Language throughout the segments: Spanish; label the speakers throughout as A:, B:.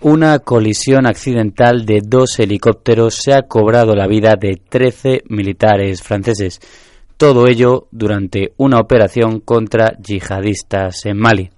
A: Una colisión accidental de dos helicópteros se ha cobrado la vida de 13 militares franceses. Todo ello durante una operación contra yihadistas en Mali.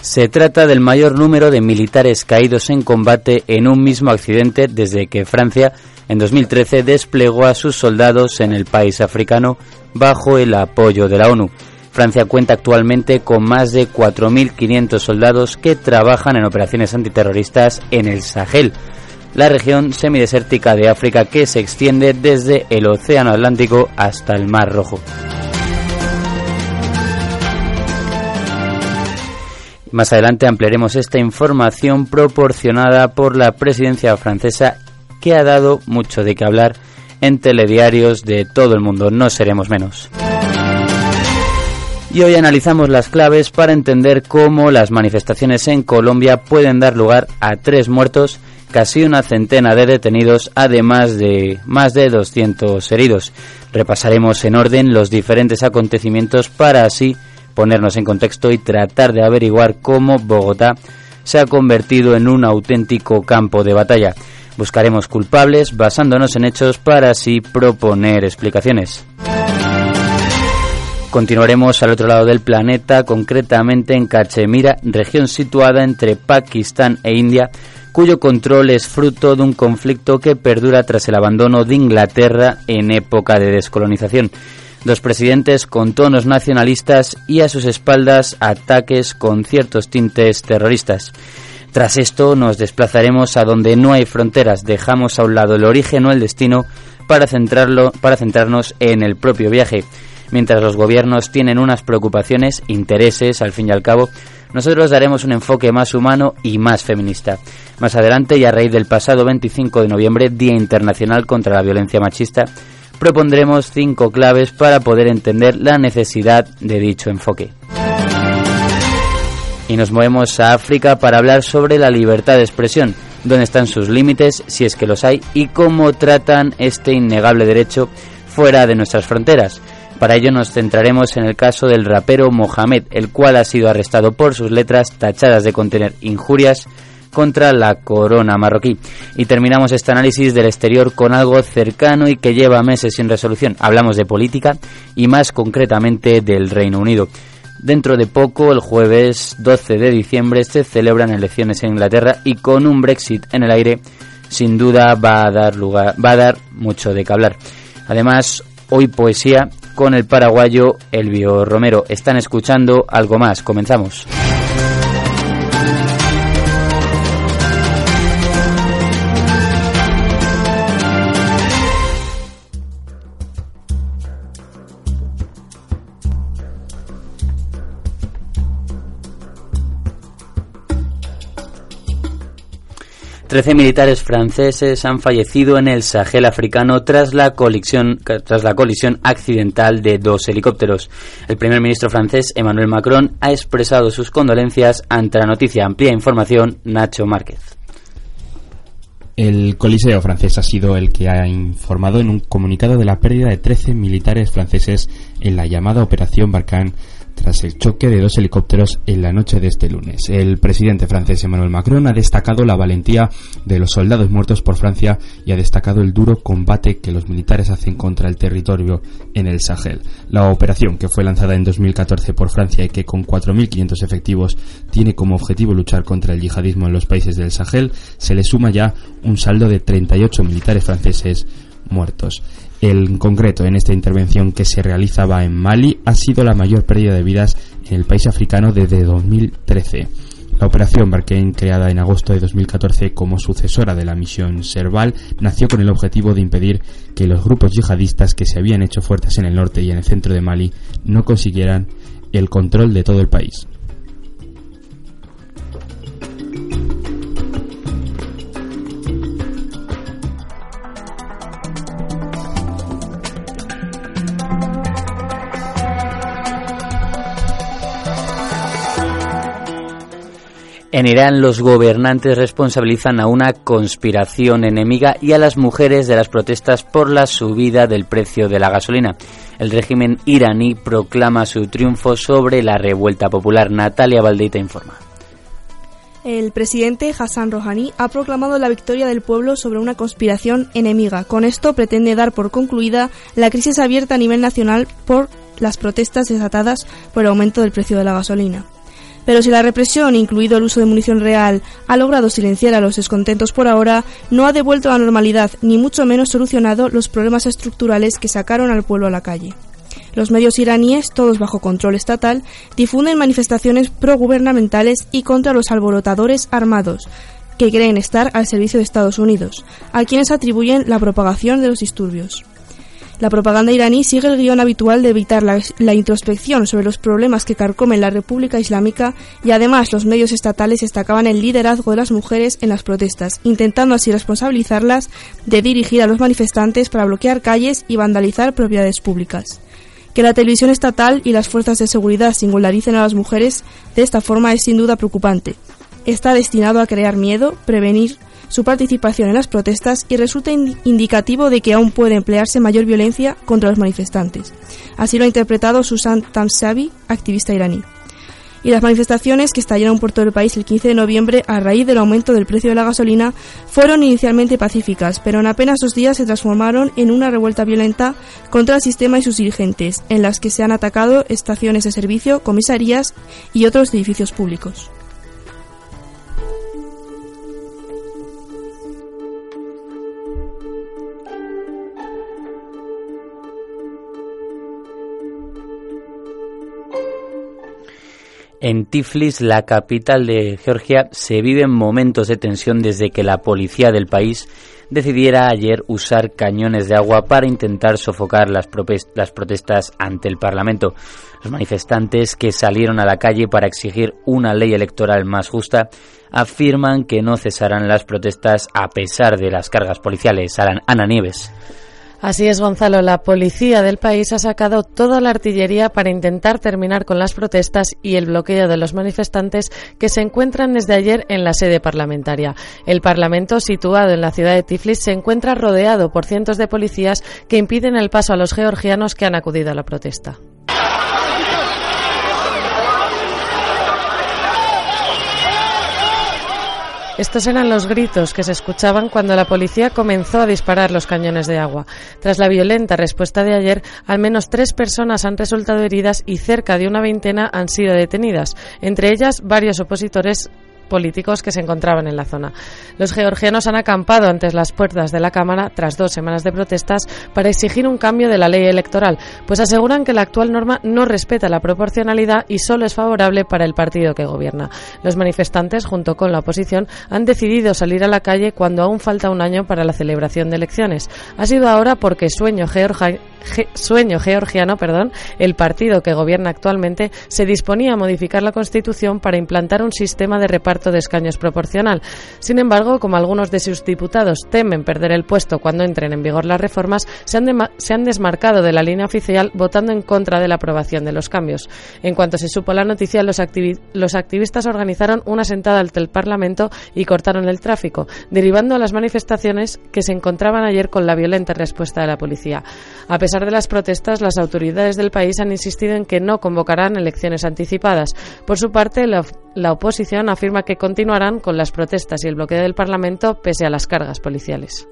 A: Se trata del mayor número de militares caídos en combate en un mismo accidente desde que Francia en 2013 desplegó a sus soldados en el país africano bajo el apoyo de la ONU. Francia cuenta actualmente con más de 4.500 soldados que trabajan en operaciones antiterroristas en el Sahel, la región semidesértica de África que se extiende desde el Océano Atlántico hasta el Mar Rojo. Más adelante ampliaremos esta información proporcionada por la presidencia francesa que ha dado mucho de qué hablar en telediarios de todo el mundo, no seremos menos. Y hoy analizamos las claves para entender cómo las manifestaciones en Colombia pueden dar lugar a tres muertos, casi una centena de detenidos, además de más de 200 heridos. Repasaremos en orden los diferentes acontecimientos para así ponernos en contexto y tratar de averiguar cómo Bogotá se ha convertido en un auténtico campo de batalla. Buscaremos culpables basándonos en hechos para así proponer explicaciones. Continuaremos al otro lado del planeta, concretamente en Cachemira, región situada entre Pakistán e India, cuyo control es fruto de un conflicto que perdura tras el abandono de Inglaterra en época de descolonización. Dos presidentes con tonos nacionalistas y a sus espaldas ataques con ciertos tintes terroristas. Tras esto nos desplazaremos a donde no hay fronteras, dejamos a un lado el origen o el destino para, centrarlo, para centrarnos en el propio viaje. Mientras los gobiernos tienen unas preocupaciones, intereses, al fin y al cabo, nosotros daremos un enfoque más humano y más feminista. Más adelante y a raíz del pasado 25 de noviembre, Día Internacional contra la Violencia Machista, propondremos cinco claves para poder entender la necesidad de dicho enfoque. Y nos movemos a África para hablar sobre la libertad de expresión, dónde están sus límites, si es que los hay, y cómo tratan este innegable derecho fuera de nuestras fronteras. Para ello nos centraremos en el caso del rapero Mohamed, el cual ha sido arrestado por sus letras tachadas de contener injurias contra la corona marroquí. Y terminamos este análisis del exterior con algo cercano y que lleva meses sin resolución. Hablamos de política y más concretamente del Reino Unido. Dentro de poco, el jueves 12 de diciembre, se celebran elecciones en Inglaterra y con un Brexit en el aire, sin duda va a dar lugar, va a dar mucho de qué hablar. Además, hoy poesía con el paraguayo Elvio Romero. Están escuchando algo más. Comenzamos. Trece militares franceses han fallecido en el Sahel africano tras la, colisión, tras la colisión accidental de dos helicópteros. El primer ministro francés, Emmanuel Macron, ha expresado sus condolencias ante la noticia. Amplia información, Nacho Márquez.
B: El Coliseo francés ha sido el que ha informado en un comunicado de la pérdida de 13 militares franceses en la llamada Operación Barkhane tras el choque de dos helicópteros en la noche de este lunes. El presidente francés Emmanuel Macron ha destacado la valentía de los soldados muertos por Francia y ha destacado el duro combate que los militares hacen contra el territorio en el Sahel. La operación, que fue lanzada en 2014 por Francia y que con 4.500 efectivos tiene como objetivo luchar contra el yihadismo en los países del Sahel, se le suma ya un saldo de 38 militares franceses muertos. En concreto, en esta intervención que se realizaba en Mali, ha sido la mayor pérdida de vidas en el país africano desde 2013. La operación Barkhane, creada en agosto de 2014 como sucesora de la misión Serval, nació con el objetivo de impedir que los grupos yihadistas que se habían hecho fuertes en el norte y en el centro de Mali no consiguieran el control de todo el país.
A: En Irán los gobernantes responsabilizan a una conspiración enemiga y a las mujeres de las protestas por la subida del precio de la gasolina. El régimen iraní proclama su triunfo sobre la revuelta popular. Natalia Valdeita informa.
C: El presidente Hassan Rouhani ha proclamado la victoria del pueblo sobre una conspiración enemiga. Con esto pretende dar por concluida la crisis abierta a nivel nacional por las protestas desatadas por el aumento del precio de la gasolina. Pero si la represión, incluido el uso de munición real, ha logrado silenciar a los descontentos por ahora, no ha devuelto a la normalidad ni mucho menos solucionado los problemas estructurales que sacaron al pueblo a la calle. Los medios iraníes, todos bajo control estatal, difunden manifestaciones progubernamentales y contra los alborotadores armados, que creen estar al servicio de Estados Unidos, a quienes atribuyen la propagación de los disturbios. La propaganda iraní sigue el guion habitual de evitar la, introspección sobre los problemas que carcomen la República Islámica y además los medios estatales destacaban el liderazgo de las mujeres en las protestas, intentando así responsabilizarlas de dirigir a los manifestantes para bloquear calles y vandalizar propiedades públicas. Que la televisión estatal y las fuerzas de seguridad singularicen a las mujeres de esta forma es sin duda preocupante. Está destinado a crear miedo, prevenir su participación en las protestas y resulta indicativo de que aún puede emplearse mayor violencia contra los manifestantes. Así lo ha interpretado Susan Tamsavi, activista iraní. Y las manifestaciones que estallaron por todo el país el 15 de noviembre a raíz del aumento del precio de la gasolina fueron inicialmente pacíficas, pero en apenas dos días se transformaron en una revuelta violenta contra el sistema y sus dirigentes, en las que se han atacado estaciones de servicio, comisarías y otros edificios públicos.
A: En Tiflis, la capital de Georgia, se viven momentos de tensión desde que la policía del país decidiera ayer usar cañones de agua para intentar sofocar las, protestas ante el Parlamento. Los manifestantes que salieron a la calle para exigir una ley electoral más justa afirman que no cesarán las protestas a pesar de las cargas policiales. Ana Nieves.
D: Así es, Gonzalo. La policía del país ha sacado toda la artillería para intentar terminar con las protestas y el bloqueo de los manifestantes que se encuentran desde ayer en la sede parlamentaria. El Parlamento, situado en la ciudad de Tiflis, se encuentra rodeado por cientos de policías que impiden el paso a los georgianos que han acudido a la protesta. Estos eran los gritos que se escuchaban cuando la policía comenzó a disparar los cañones de agua. Tras la violenta respuesta de ayer, al menos tres personas han resultado heridas y cerca de una veintena han sido detenidas, entre ellas varios opositores políticos que se encontraban en la zona. Los georgianos han acampado ante las puertas de la Cámara tras dos semanas de protestas para exigir un cambio de la ley electoral, pues aseguran que la actual norma no respeta la proporcionalidad y solo es favorable para el partido que gobierna. Los manifestantes, junto con la oposición, han decidido salir a la calle cuando aún falta un año para la celebración de elecciones. Ha sido ahora porque Sueño, Sueño Georgiano, perdón, el partido que gobierna actualmente, se disponía a modificar la Constitución para implantar un sistema de reparto de escaños proporcional. Sin embargo, como algunos de sus diputados temen perder el puesto cuando entren en vigor las reformas, se han, se han desmarcado de la línea oficial votando en contra de la aprobación de los cambios. En cuanto se supo la noticia, los, los activistas organizaron una sentada ante el Parlamento y cortaron el tráfico, derivando a las manifestaciones que se encontraban ayer con la violenta respuesta de la policía. A pesar de las protestas, las autoridades del país han insistido en que no convocarán elecciones anticipadas. Por su parte, la, la oposición afirma que continuarán con las protestas y el bloqueo del Parlamento pese a las cargas policiales.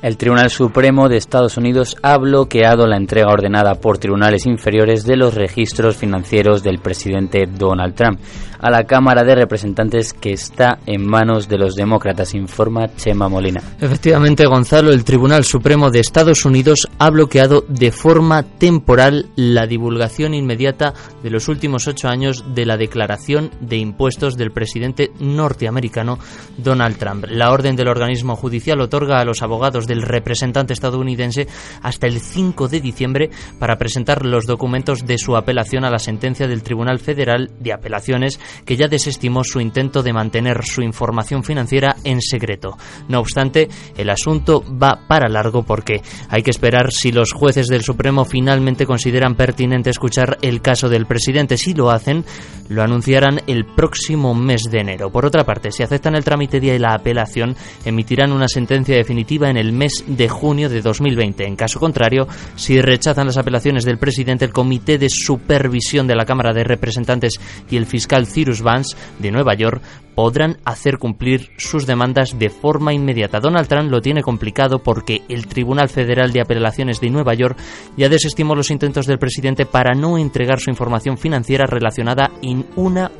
A: El Tribunal Supremo de Estados Unidos ha bloqueado la entrega ordenada por tribunales inferiores de los registros financieros del presidente Donald Trump a la Cámara de Representantes que está en manos de los demócratas, informa Chema Molina.
E: Efectivamente, Gonzalo, el Tribunal Supremo de Estados Unidos ha bloqueado de forma temporal la divulgación inmediata de los últimos ocho años de la declaración de impuestos del presidente norteamericano Donald Trump. La orden del organismo judicial otorga a los abogados del representante estadounidense hasta el 5 de diciembre para presentar los documentos de su apelación a la sentencia del Tribunal Federal de Apelaciones que ya desestimó su intento de mantener su información financiera en secreto. No obstante, el asunto va para largo porque hay que esperar si los jueces del Supremo finalmente consideran pertinente escuchar el caso del presidente. Si lo hacen, lo anunciarán el próximo mes de enero. Por otra parte, si aceptan el trámite de la apelación, emitirán una sentencia definitiva en el mes de junio de 2020. En caso contrario, si rechazan las apelaciones del presidente, el Comité de Supervisión de la Cámara de Representantes y el fiscal Cyrus Vance de Nueva York podrán hacer cumplir sus demandas de forma inmediata. Donald Trump lo tiene complicado porque el Tribunal Federal de Apelaciones de Nueva York ya desestimó los intentos del presidente para no entregar su información financiera relacionada en una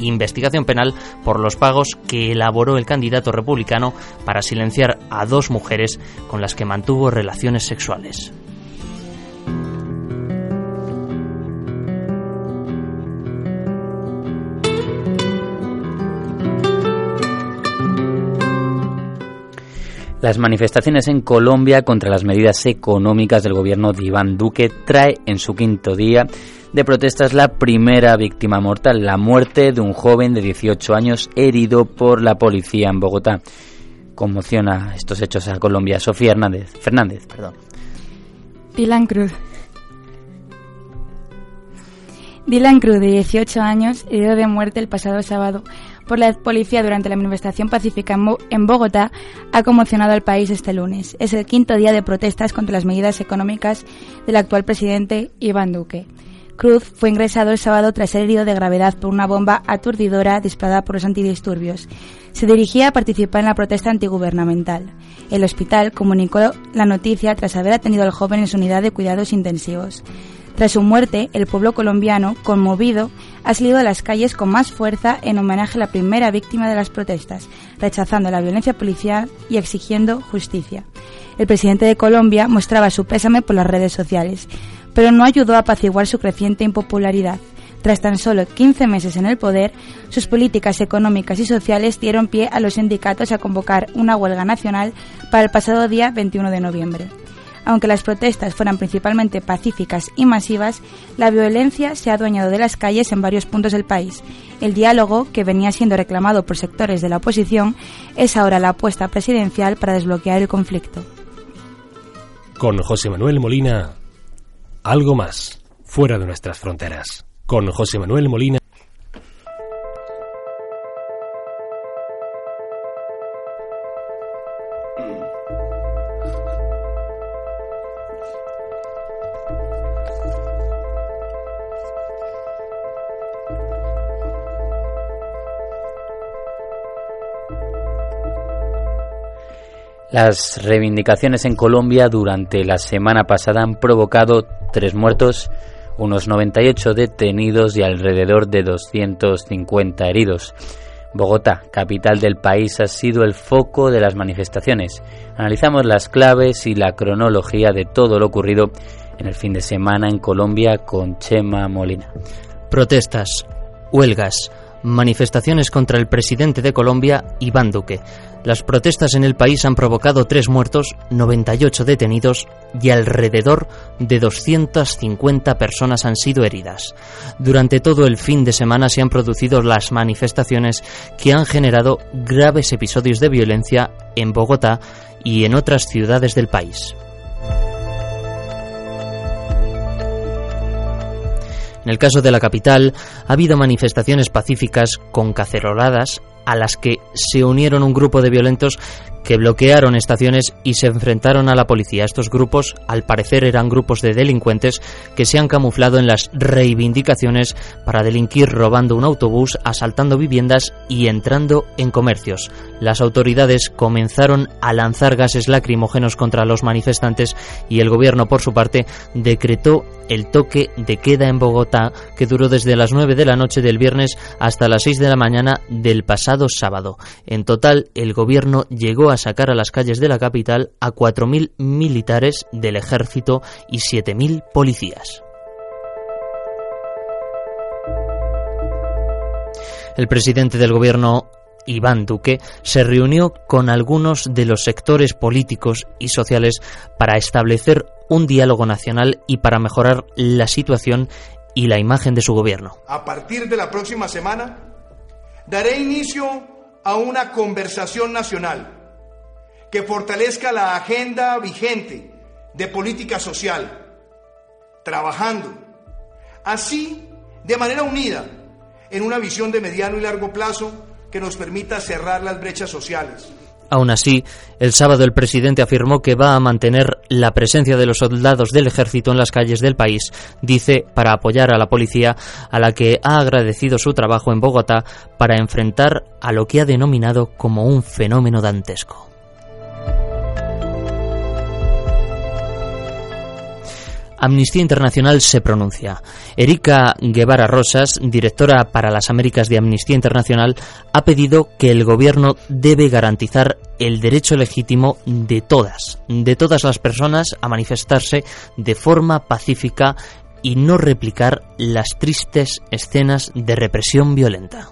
E: investigación penal por los pagos que elaboró el candidato republicano para silenciar a dos mujeres con las que mantuvo relaciones sexuales.
A: Las manifestaciones en Colombia contra las medidas económicas del gobierno de Iván Duque trae en su quinto día de protestas la primera víctima mortal, la muerte de un joven de 18 años herido por la policía en Bogotá. Conmociona estos hechos a Colombia. Sofía Hernández, Fernández, perdón.
F: Dylan Cruz. Dylan Cruz, de 18 años, herido de muerte el pasado sábado por la policía durante la manifestación pacífica en Bogotá ha conmocionado al país este lunes. Es el quinto día de protestas contra las medidas económicas del actual presidente Iván Duque. Cruz fue ingresado el sábado tras ser herido de gravedad por una bomba aturdidora disparada por los antidisturbios. Se dirigía a participar en la protesta antigubernamental. El hospital comunicó la noticia tras haber atendido al joven en su unidad de cuidados intensivos. Tras su muerte, el pueblo colombiano, conmovido, ha salido a las calles con más fuerza en homenaje a la primera víctima de las protestas, rechazando la violencia policial y exigiendo justicia. El presidente de Colombia mostraba su pésame por las redes sociales, pero no ayudó a apaciguar su creciente impopularidad. Tras tan solo 15 meses en el poder, sus políticas económicas y sociales dieron pie a los sindicatos a convocar una huelga nacional para el pasado día 21 de noviembre. Aunque las protestas fueran principalmente pacíficas y masivas, la violencia se ha adueñado de las calles en varios puntos del país. El diálogo, que venía siendo reclamado por sectores de la oposición, es ahora la apuesta presidencial para desbloquear el conflicto.
G: Con José Manuel Molina, algo más, fuera de nuestras fronteras. Con José Manuel Molina.
A: Las reivindicaciones en Colombia durante la semana pasada han provocado tres muertos, unos 98 detenidos y alrededor de 250 heridos. Bogotá, capital del país, ha sido el foco de las manifestaciones. Analizamos las claves y la cronología de todo lo ocurrido en el fin de semana en Colombia con Chema Molina.
E: Protestas, huelgas, manifestaciones contra el presidente de Colombia, Iván Duque. Las protestas en el país han provocado tres muertos, 98 detenidos y alrededor de 250 personas han sido heridas. Durante todo el fin de semana se han producido las manifestaciones que han generado graves episodios de violencia en Bogotá y en otras ciudades del país. En el caso de la capital, ha habido manifestaciones pacíficas con caceroladas a las que se unieron un grupo de violentos que bloquearon estaciones y se enfrentaron a la policía. Estos grupos, al parecer, eran grupos de delincuentes que se han camuflado en las reivindicaciones para delinquir robando un autobús, asaltando viviendas y entrando en comercios. Las autoridades comenzaron a lanzar gases lacrimógenos contra los manifestantes y el gobierno, por su parte, decretó el toque de queda en Bogotá que duró desde las 9 de la noche del viernes hasta las 6 de la mañana del pasado sábado. En total, el gobierno llegó a sacar a las calles de la capital a 4.000 militares del ejército y 7.000 policías. El presidente del gobierno Iván Duque, se reunió con algunos de los sectores políticos y sociales para establecer un diálogo nacional y para mejorar la situación y la imagen de su gobierno.
H: A partir de la próxima semana, daré inicio a una conversación nacional que fortalezca la agenda vigente de política social, trabajando así de manera unida en una visión de mediano y largo plazo que nos permita cerrar las brechas sociales.
E: Aún así, el sábado el presidente afirmó que va a mantener la presencia de los soldados del ejército en las calles del país, dice, para apoyar a la policía, a la que ha agradecido su trabajo en Bogotá para enfrentar a lo que ha denominado como un fenómeno dantesco. Amnistía Internacional se pronuncia. Erika Guevara Rosas, directora para las Américas de Amnistía Internacional, ha pedido que el gobierno debe garantizar el derecho legítimo de todas, de todas las personas a manifestarse de forma pacífica y no replicar las tristes escenas de represión violenta.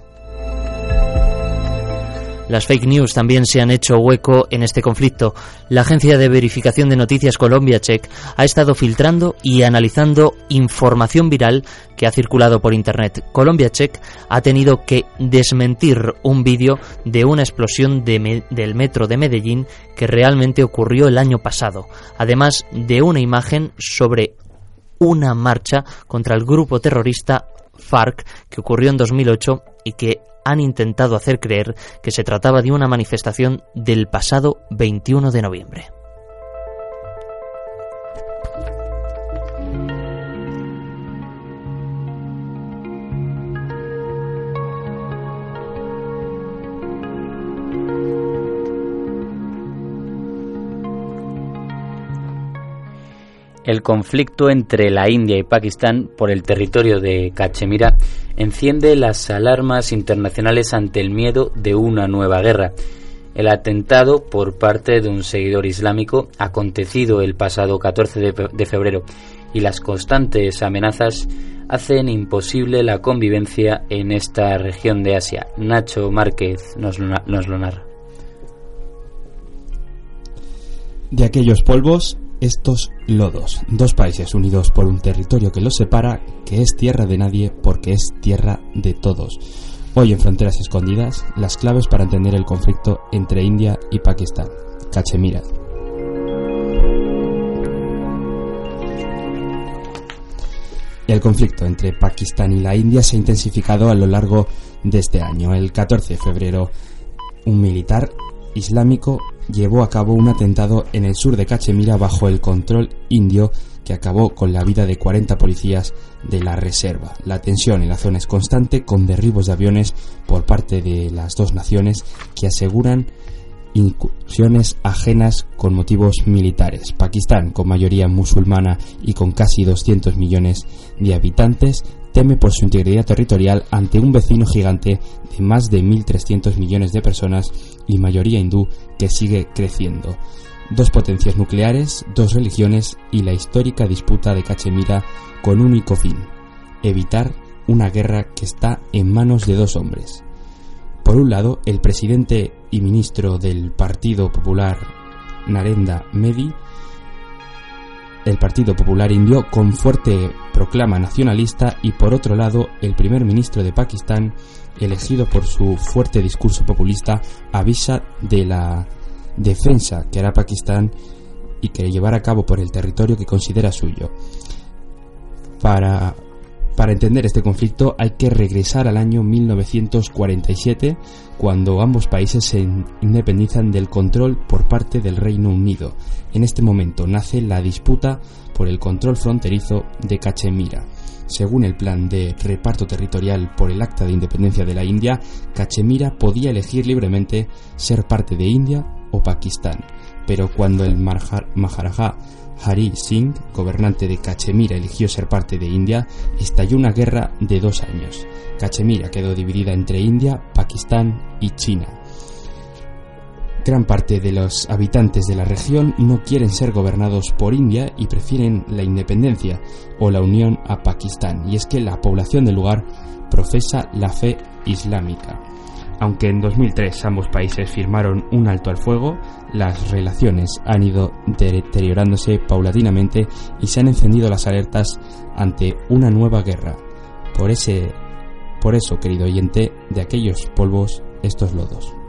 E: Las fake news también se han hecho hueco en este conflicto. La agencia de verificación de noticias Colombia Check ha estado filtrando y analizando información viral que ha circulado por Internet. Colombia Check ha tenido que desmentir un vídeo de una explosión del metro de Medellín que realmente ocurrió el año pasado, además de una imagen sobre una marcha contra el grupo terrorista FARC que ocurrió en 2008 y que han intentado hacer creer que se trataba de una manifestación del pasado 21 de noviembre.
A: El conflicto entre la India y Pakistán por el territorio de Cachemira enciende las alarmas internacionales ante el miedo de una nueva guerra. El atentado por parte de un seguidor islámico acontecido el pasado 14 de febrero y las constantes amenazas hacen imposible la convivencia en esta región de Asia. Nacho Márquez nos, lo narra.
B: De aquellos polvos estos lodos, dos países unidos por un territorio que los separa, que es tierra de nadie porque es tierra de todos. Hoy en Fronteras Escondidas, las claves para entender el conflicto entre India y Pakistán. Cachemira. El conflicto entre Pakistán y la India se ha intensificado a lo largo de este año. El 14 de febrero, un militar islámico llevó a cabo un atentado en el sur de Cachemira bajo el control indio que acabó con la vida de 40 policías de la reserva. La tensión en la zona es constante con derribos de aviones por parte de las dos naciones que aseguran incursiones ajenas con motivos militares. Pakistán, con mayoría musulmana y con casi 200 millones de habitantes, teme por su integridad territorial ante un vecino gigante de más de 1.300 millones de personas y mayoría hindú que sigue creciendo. Dos potencias nucleares, dos religiones y la histórica disputa de Cachemira con un único fin, evitar una guerra que está en manos de dos hombres. Por un lado, el presidente y ministro del Partido Popular, Narendra Medi, el Partido Popular Indio con fuerte proclama nacionalista y por otro lado el primer ministro de Pakistán, elegido por su fuerte discurso populista, avisa de la defensa que hará Pakistán y que llevará a cabo por el territorio que considera suyo. Para Para entender este conflicto hay que regresar al año 1947, cuando ambos países se independizan del control por parte del Reino Unido. En este momento nace la disputa por el control fronterizo de Cachemira. Según el plan de reparto territorial por el Acta de Independencia de la India, Cachemira podía elegir libremente ser parte de India o Pakistán, pero cuando el Maharaja Hari Singh, gobernante de Cachemira, eligió ser parte de India, estalló una guerra de dos años. Cachemira quedó dividida entre India, Pakistán y China. Gran parte de los habitantes de la región no quieren ser gobernados por India y prefieren la independencia o la unión a Pakistán, y es que la población del lugar profesa la fe islámica. Aunque en 2003 ambos países firmaron un alto al fuego, las relaciones han ido deteriorándose paulatinamente y se han encendido las alertas ante una nueva guerra. Por ese por eso, querido oyente, de aquellos polvos estos lodos.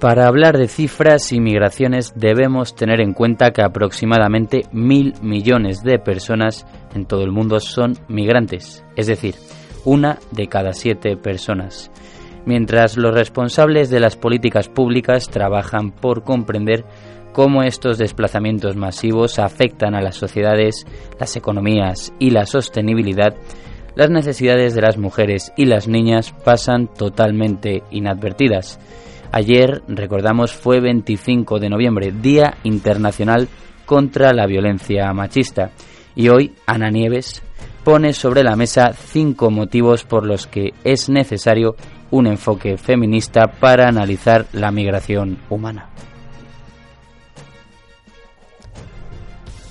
A: Para hablar de cifras y migraciones debemos tener en cuenta que aproximadamente mil millones de personas en todo el mundo son migrantes, es decir, una de cada siete personas. Mientras los responsables de las políticas públicas trabajan por comprender cómo estos desplazamientos masivos afectan a las sociedades, las economías y la sostenibilidad, las necesidades de las mujeres y las niñas pasan totalmente inadvertidas Ayer, recordamos, fue 25 de noviembre, Día Internacional contra la Violencia Machista. Y hoy, Ana Nieves pone sobre la mesa cinco motivos por los que es necesario un enfoque feminista para analizar la migración humana.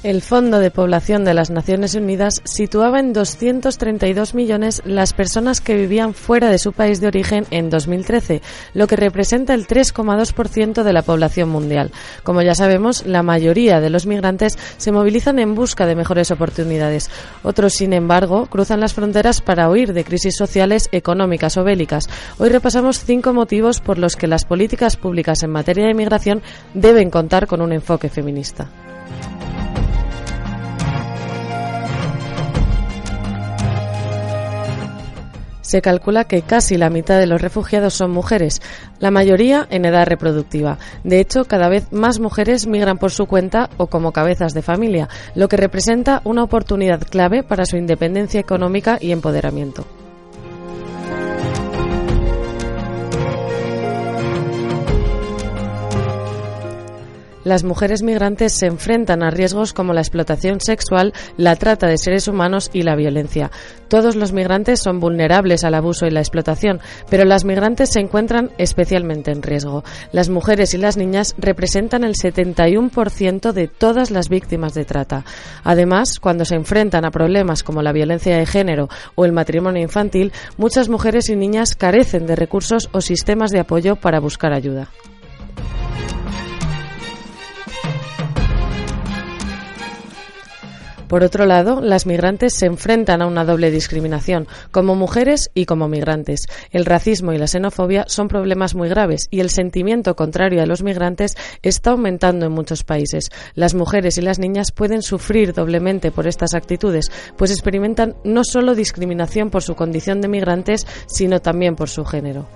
D: El Fondo de Población de las Naciones Unidas situaba en 232 millones las personas que vivían fuera de su país de origen en 2013, lo que representa el 3,2% de la población mundial. Como ya sabemos, la mayoría de los migrantes se movilizan en busca de mejores oportunidades. Otros, sin embargo, cruzan las fronteras para huir de crisis sociales, económicas o bélicas. Hoy repasamos cinco motivos por los que las políticas públicas en materia de migración deben contar con un enfoque feminista. Se calcula que casi la mitad de los refugiados son mujeres, la mayoría en edad reproductiva. De hecho, cada vez más mujeres migran por su cuenta o como cabezas de familia, lo que representa una oportunidad clave para su independencia económica y empoderamiento. Las mujeres migrantes se enfrentan a riesgos como la explotación sexual, la trata de seres humanos y la violencia. Todos los migrantes son vulnerables al abuso y la explotación, pero las migrantes se encuentran especialmente en riesgo. Las mujeres y las niñas representan el 71% de todas las víctimas de trata. Además, cuando se enfrentan a problemas como la violencia de género o el matrimonio infantil, muchas mujeres y niñas carecen de recursos o sistemas de apoyo para buscar ayuda. Por otro lado, las migrantes se enfrentan a una doble discriminación, como mujeres y como migrantes. El racismo y la xenofobia son problemas muy graves y el sentimiento contrario a los migrantes está aumentando en muchos países. Las mujeres y las niñas pueden sufrir doblemente por estas actitudes, pues experimentan no solo discriminación por su condición de migrantes, sino también por su género.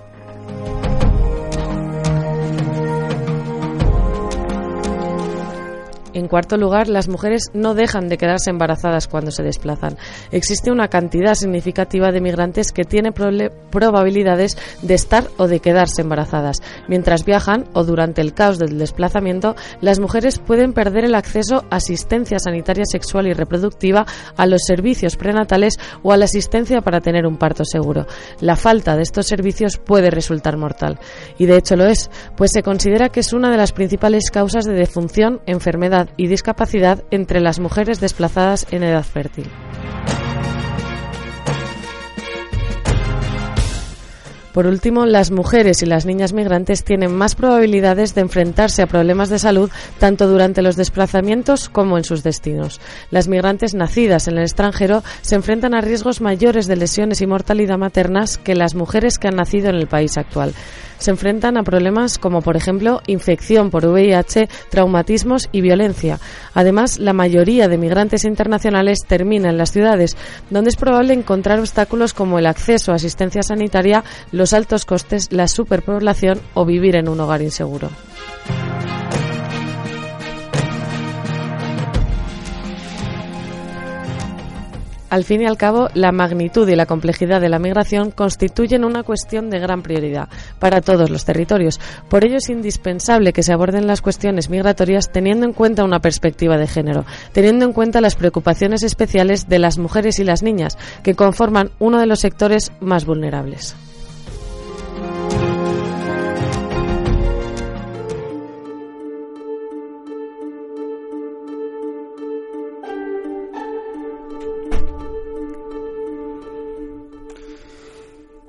D: En cuarto lugar, las mujeres no dejan de quedarse embarazadas cuando se desplazan. Existe una cantidad significativa de migrantes que tienen probabilidades de estar o de quedarse embarazadas. Mientras viajan o durante el caos del desplazamiento, las mujeres pueden perder el acceso a asistencia sanitaria sexual y reproductiva, a los servicios prenatales o a la asistencia para tener un parto seguro. La falta de estos servicios puede resultar mortal. Y de hecho lo es, pues se considera que es una de las principales causas de defunción, enfermedad, y discapacidad entre las mujeres desplazadas en edad fértil. Por último, las mujeres y las niñas migrantes tienen más probabilidades de enfrentarse a problemas de salud tanto durante los desplazamientos como en sus destinos. Las migrantes nacidas en el extranjero se enfrentan a riesgos mayores de lesiones y mortalidad maternas que las mujeres que han nacido en el país actual se enfrentan a problemas como, por ejemplo, infección por VIH, traumatismos y violencia. Además, la mayoría de migrantes internacionales termina en las ciudades, donde es probable encontrar obstáculos como el acceso a asistencia sanitaria, los altos costes, la superpoblación o vivir en un hogar inseguro. Al fin y al cabo, la magnitud y la complejidad de la migración constituyen una cuestión de gran prioridad para todos los territorios. Por ello es indispensable que se aborden las cuestiones migratorias teniendo en cuenta una perspectiva de género, teniendo en cuenta las preocupaciones especiales de las mujeres y las niñas, que conforman uno de los sectores más vulnerables.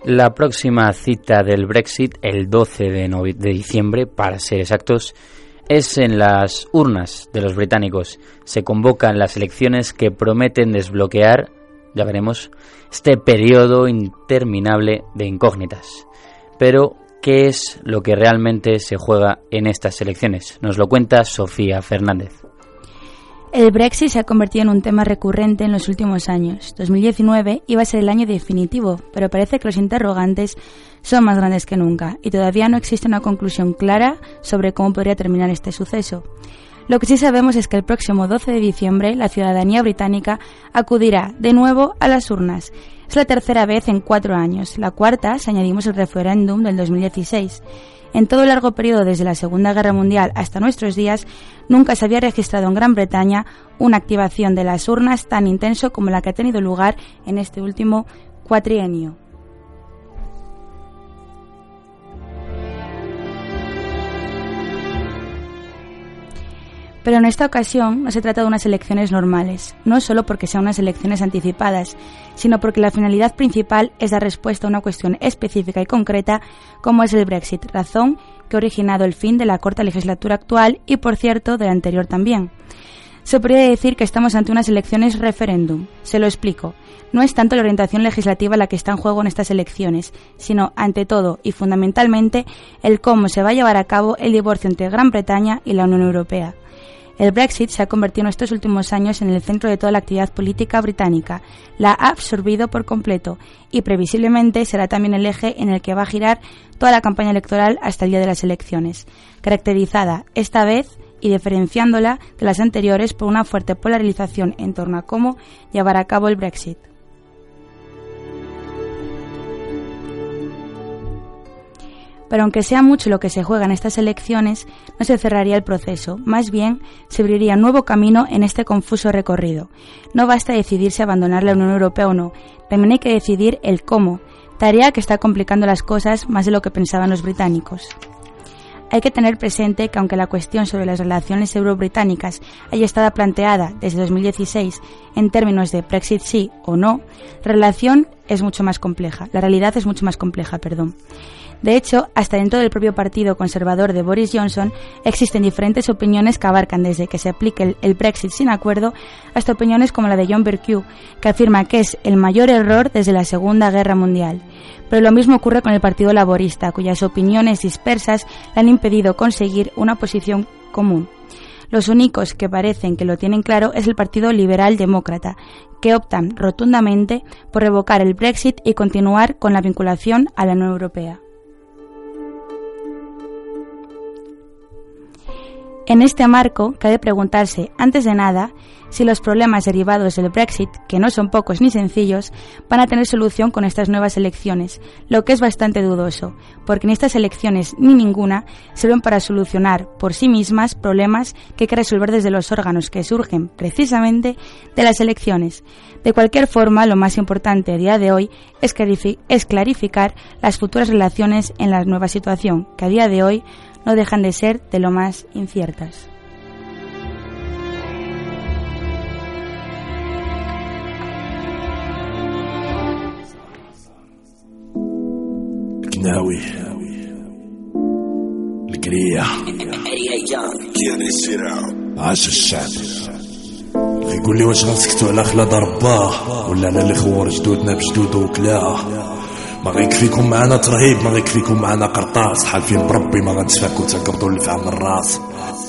A: La próxima cita del Brexit, el 12 de, diciembre, para ser exactos, es en las urnas de los británicos. Se convocan las elecciones que prometen desbloquear, ya veremos, este periodo interminable de incógnitas. Pero, ¿qué es lo que realmente se juega en estas elecciones? Nos lo cuenta Sofía Fernández.
F: El Brexit se ha convertido en un tema recurrente en los últimos años. 2019 iba a ser el año definitivo, pero parece que los interrogantes son más grandes que nunca y todavía no existe una conclusión clara sobre cómo podría terminar este suceso. Lo que sí sabemos es que el próximo 12 de diciembre la ciudadanía británica acudirá de nuevo a las urnas. Es la tercera vez en cuatro años, la cuarta si añadimos el referéndum del 2016. En todo el largo periodo desde la Segunda Guerra Mundial hasta nuestros días, nunca se había registrado en Gran Bretaña una activación de las urnas tan intenso como la que ha tenido lugar en este último cuatrienio. Pero en esta ocasión no se trata de unas elecciones normales, no solo porque sean unas elecciones anticipadas, sino porque la finalidad principal es dar respuesta a una cuestión específica y concreta como es el Brexit, razón que ha originado el fin de la corta legislatura actual y, por cierto, de la anterior también. Se podría decir que estamos ante unas elecciones referéndum. Se lo explico. No es tanto la orientación legislativa la que está en juego en estas elecciones, sino, ante todo y fundamentalmente, el cómo se va a llevar a cabo el divorcio entre Gran Bretaña y la Unión Europea. El Brexit se ha convertido en estos últimos años en el centro de toda la actividad política británica, la ha absorbido por completo y previsiblemente será también el eje en el que va a girar toda la campaña electoral hasta el día de las elecciones, caracterizada esta vez y diferenciándola de las anteriores por una fuerte polarización en torno a cómo llevar a cabo el Brexit. Pero aunque sea mucho lo que se juega en estas elecciones, no se cerraría el proceso, más bien se abriría un nuevo camino en este confuso recorrido. No basta decidir si abandonar la Unión Europea o no, también hay que decidir el cómo, tarea que está complicando las cosas más de lo que pensaban los británicos. Hay que tener presente que aunque la cuestión sobre las relaciones euro-británicas haya estado planteada desde 2016 en términos de Brexit sí o no, la relación es mucho más compleja, la realidad es mucho más compleja, perdón. De hecho, hasta dentro del propio partido conservador de Boris Johnson existen diferentes opiniones que abarcan desde que se aplique el, Brexit sin acuerdo hasta opiniones como la de John Berkew, que afirma que es el mayor error desde la Segunda Guerra Mundial. Pero lo mismo ocurre con el Partido Laborista, cuyas opiniones dispersas le han impedido conseguir una posición común. Los únicos que parecen que lo tienen claro es el Partido Liberal Demócrata, que optan rotundamente por revocar el Brexit y continuar con la vinculación a la Unión Europea. En este marco, cabe preguntarse, antes de nada, si los problemas derivados del Brexit, que no son pocos ni sencillos, van a tener solución con estas nuevas elecciones, lo que es bastante dudoso, porque en estas elecciones ni ninguna sirven para solucionar por sí mismas problemas que hay que resolver desde los órganos que surgen precisamente de las elecciones. De cualquier forma, lo más importante a día de hoy es, clarificar las futuras relaciones en la nueva situación, que a día de hoy no dejan de ser de lo más inciertas.
I: ناوي القرية عاش الشعب يقول لي واش غنسكتو على خلاد رباه ولا على اللي خور جدودنا بجدود وكلاه ما غيكفيكم معانا ترهيب ما غيكفيكم معانا قرطاس حالفين بربي ما غنتفاكو تنقبضوا اللي في عم الراس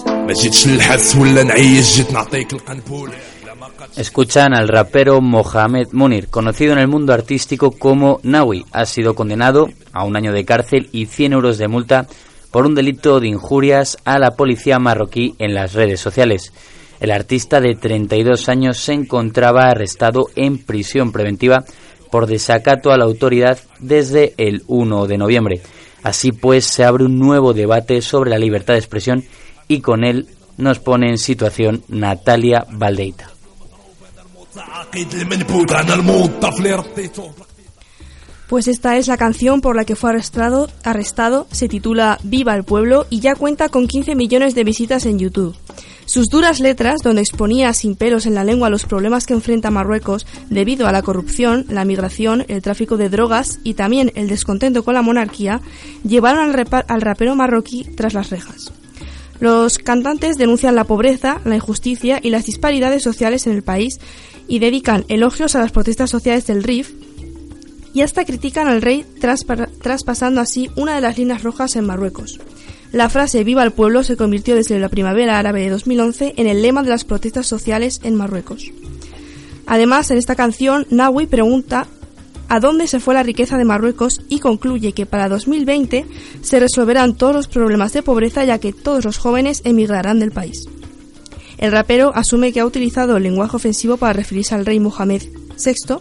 I: ما جيتش للحس ولا نعيش جيت نعطيك القنبول
A: Escuchan al rapero Mohamed Munir, conocido en el mundo artístico como Nawi. Ha sido condenado a un año de cárcel y 100 euros de multa por un delito de injurias a la policía marroquí en las redes sociales. El artista de 32 años se encontraba arrestado en prisión preventiva por desacato a la autoridad desde el 1 de noviembre. Así pues, se abre un nuevo debate sobre la libertad de expresión y con él nos pone en situación Natalia Valdeita.
C: Pues esta es la canción por la que fue arrestado, arrestado, se titula Viva el pueblo y ya cuenta con 15 millones de visitas en YouTube. Sus duras letras, donde exponía sin pelos en la lengua los problemas que enfrenta Marruecos debido a la corrupción, la migración, el tráfico de drogas y también el descontento con la monarquía, llevaron al, al rapero marroquí tras las rejas. Los cantantes denuncian la pobreza, la injusticia y las disparidades sociales en el país y dedican elogios a las protestas sociales del RIF y hasta critican al rey traspasando así una de las líneas rojas en Marruecos. La frase Viva el pueblo se convirtió desde la primavera árabe de 2011 en el lema de las protestas sociales en Marruecos. Además, en esta canción, Nawi pregunta a dónde se fue la riqueza de Marruecos y concluye que para 2020 se resolverán todos los problemas de pobreza ya que todos los jóvenes emigrarán del país. El rapero asume que ha utilizado el lenguaje ofensivo para referirse al rey Mohamed VI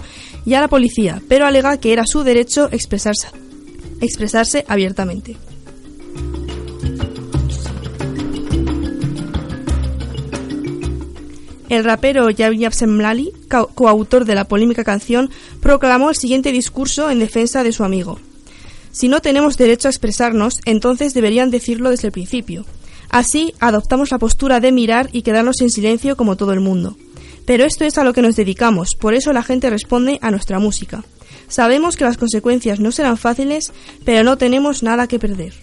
C: y a la policía, pero alega que era su derecho expresarse, expresarse abiertamente. El rapero Yavi Absemlali, coautor de la polémica canción, proclamó el siguiente discurso en defensa de su amigo. Si no tenemos derecho a expresarnos, entonces deberían decirlo desde el principio. Así, adoptamos la postura de mirar y quedarnos en silencio como todo el mundo. Pero esto es a lo que nos dedicamos, por eso la gente responde a nuestra música. Sabemos que las consecuencias no serán fáciles, pero no tenemos nada que perder.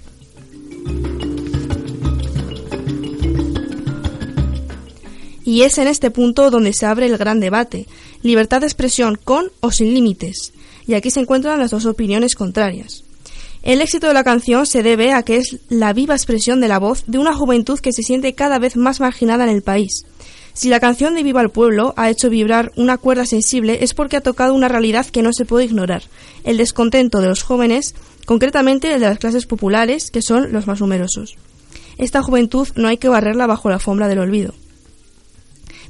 C: Y es en este punto donde se abre el gran debate, libertad de expresión con o sin límites, y aquí se encuentran las dos opiniones contrarias. El éxito de la canción se debe a que es la viva expresión de la voz de una juventud que se siente cada vez más marginada en el país. Si la canción de Viva el Pueblo ha hecho vibrar una cuerda sensible es porque ha tocado una realidad que no se puede ignorar, el descontento de los jóvenes, concretamente el de las clases populares, que son los más numerosos. Esta juventud no hay que barrerla bajo la alfombra del olvido.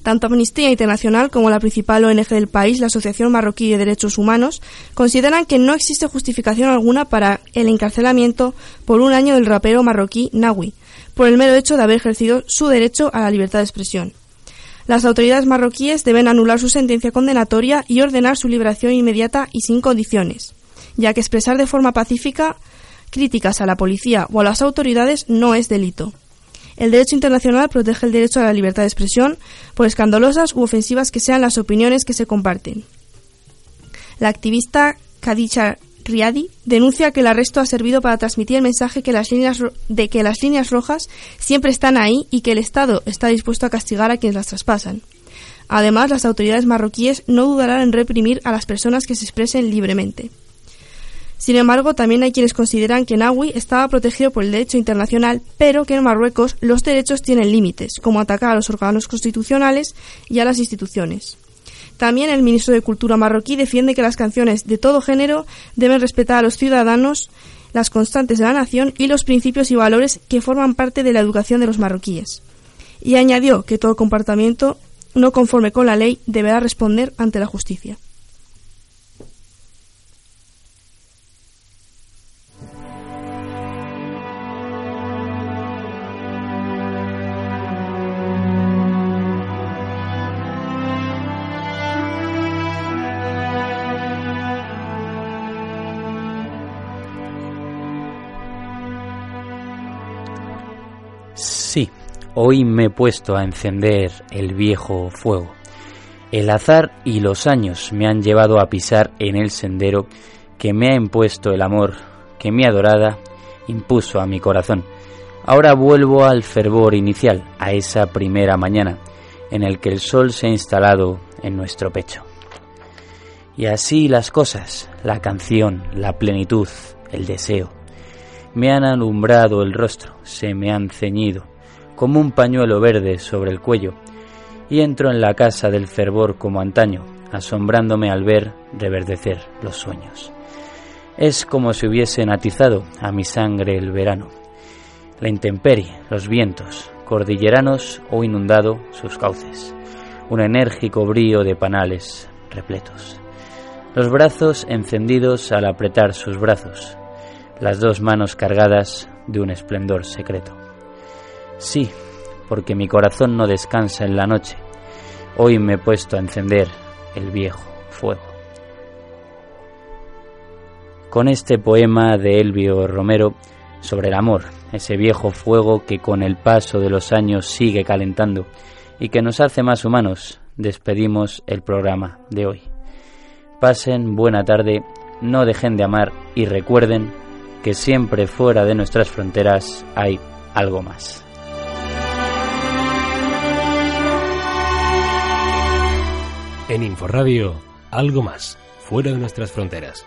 C: Tanto Amnistía Internacional como la principal ONG del país, la Asociación Marroquí de Derechos Humanos, consideran que no existe justificación alguna para el encarcelamiento por un año del rapero marroquí Nawi, por el mero hecho de haber ejercido su derecho a la libertad de expresión. Las autoridades marroquíes deben anular su sentencia condenatoria y ordenar su liberación inmediata y sin condiciones, ya que expresar de forma pacífica críticas a la policía o a las autoridades no es delito. El derecho internacional protege el derecho a la libertad de expresión, por escandalosas u ofensivas que sean las opiniones que se comparten. La activista Khadija Riadi denuncia que el arresto ha servido para transmitir el mensaje de que las líneas rojas siempre están ahí y que el Estado está dispuesto a castigar a quienes las traspasan. Además, las autoridades marroquíes no dudarán en reprimir a las personas que se expresen libremente. Sin embargo, también hay quienes consideran que Nawi estaba protegido por el derecho internacional, pero que en Marruecos los derechos tienen límites, como atacar a los órganos constitucionales y a las instituciones. También el ministro de Cultura marroquí defiende que las canciones de todo género deben respetar a los ciudadanos, las constantes de la nación y los principios y valores que forman parte de la educación de los marroquíes. Y añadió que todo comportamiento no conforme con la ley deberá responder ante la justicia.
A: Hoy me he puesto a encender el viejo fuego. El azar y los años me han llevado a pisar en el sendero que me ha impuesto el amor que mi adorada impuso a mi corazón. Ahora vuelvo al fervor inicial, a esa primera mañana, en el que el sol se ha instalado en nuestro pecho. Y así las cosas, la canción, la plenitud, el deseo, me han alumbrado el rostro, se me han ceñido, como un pañuelo verde sobre el cuello, y entro en la casa del fervor como antaño, asombrándome al ver reverdecer los sueños. Es como si hubiesen atizado a mi sangre el verano, la intemperie, los vientos, cordilleranos o inundado sus cauces, un enérgico brío de panales repletos, los brazos encendidos al apretar sus brazos, las dos manos cargadas de un esplendor secreto. Sí, porque mi corazón no descansa en la noche, hoy me he puesto a encender el viejo fuego. Con este poema de Elvio Romero sobre el amor, ese viejo fuego que con el paso de los años sigue calentando y que nos hace más humanos, despedimos el programa de hoy. Pasen buena tarde, no dejen de amar y recuerden que siempre fuera de nuestras fronteras hay algo más.
G: En Inforradio, algo más, fuera de nuestras fronteras.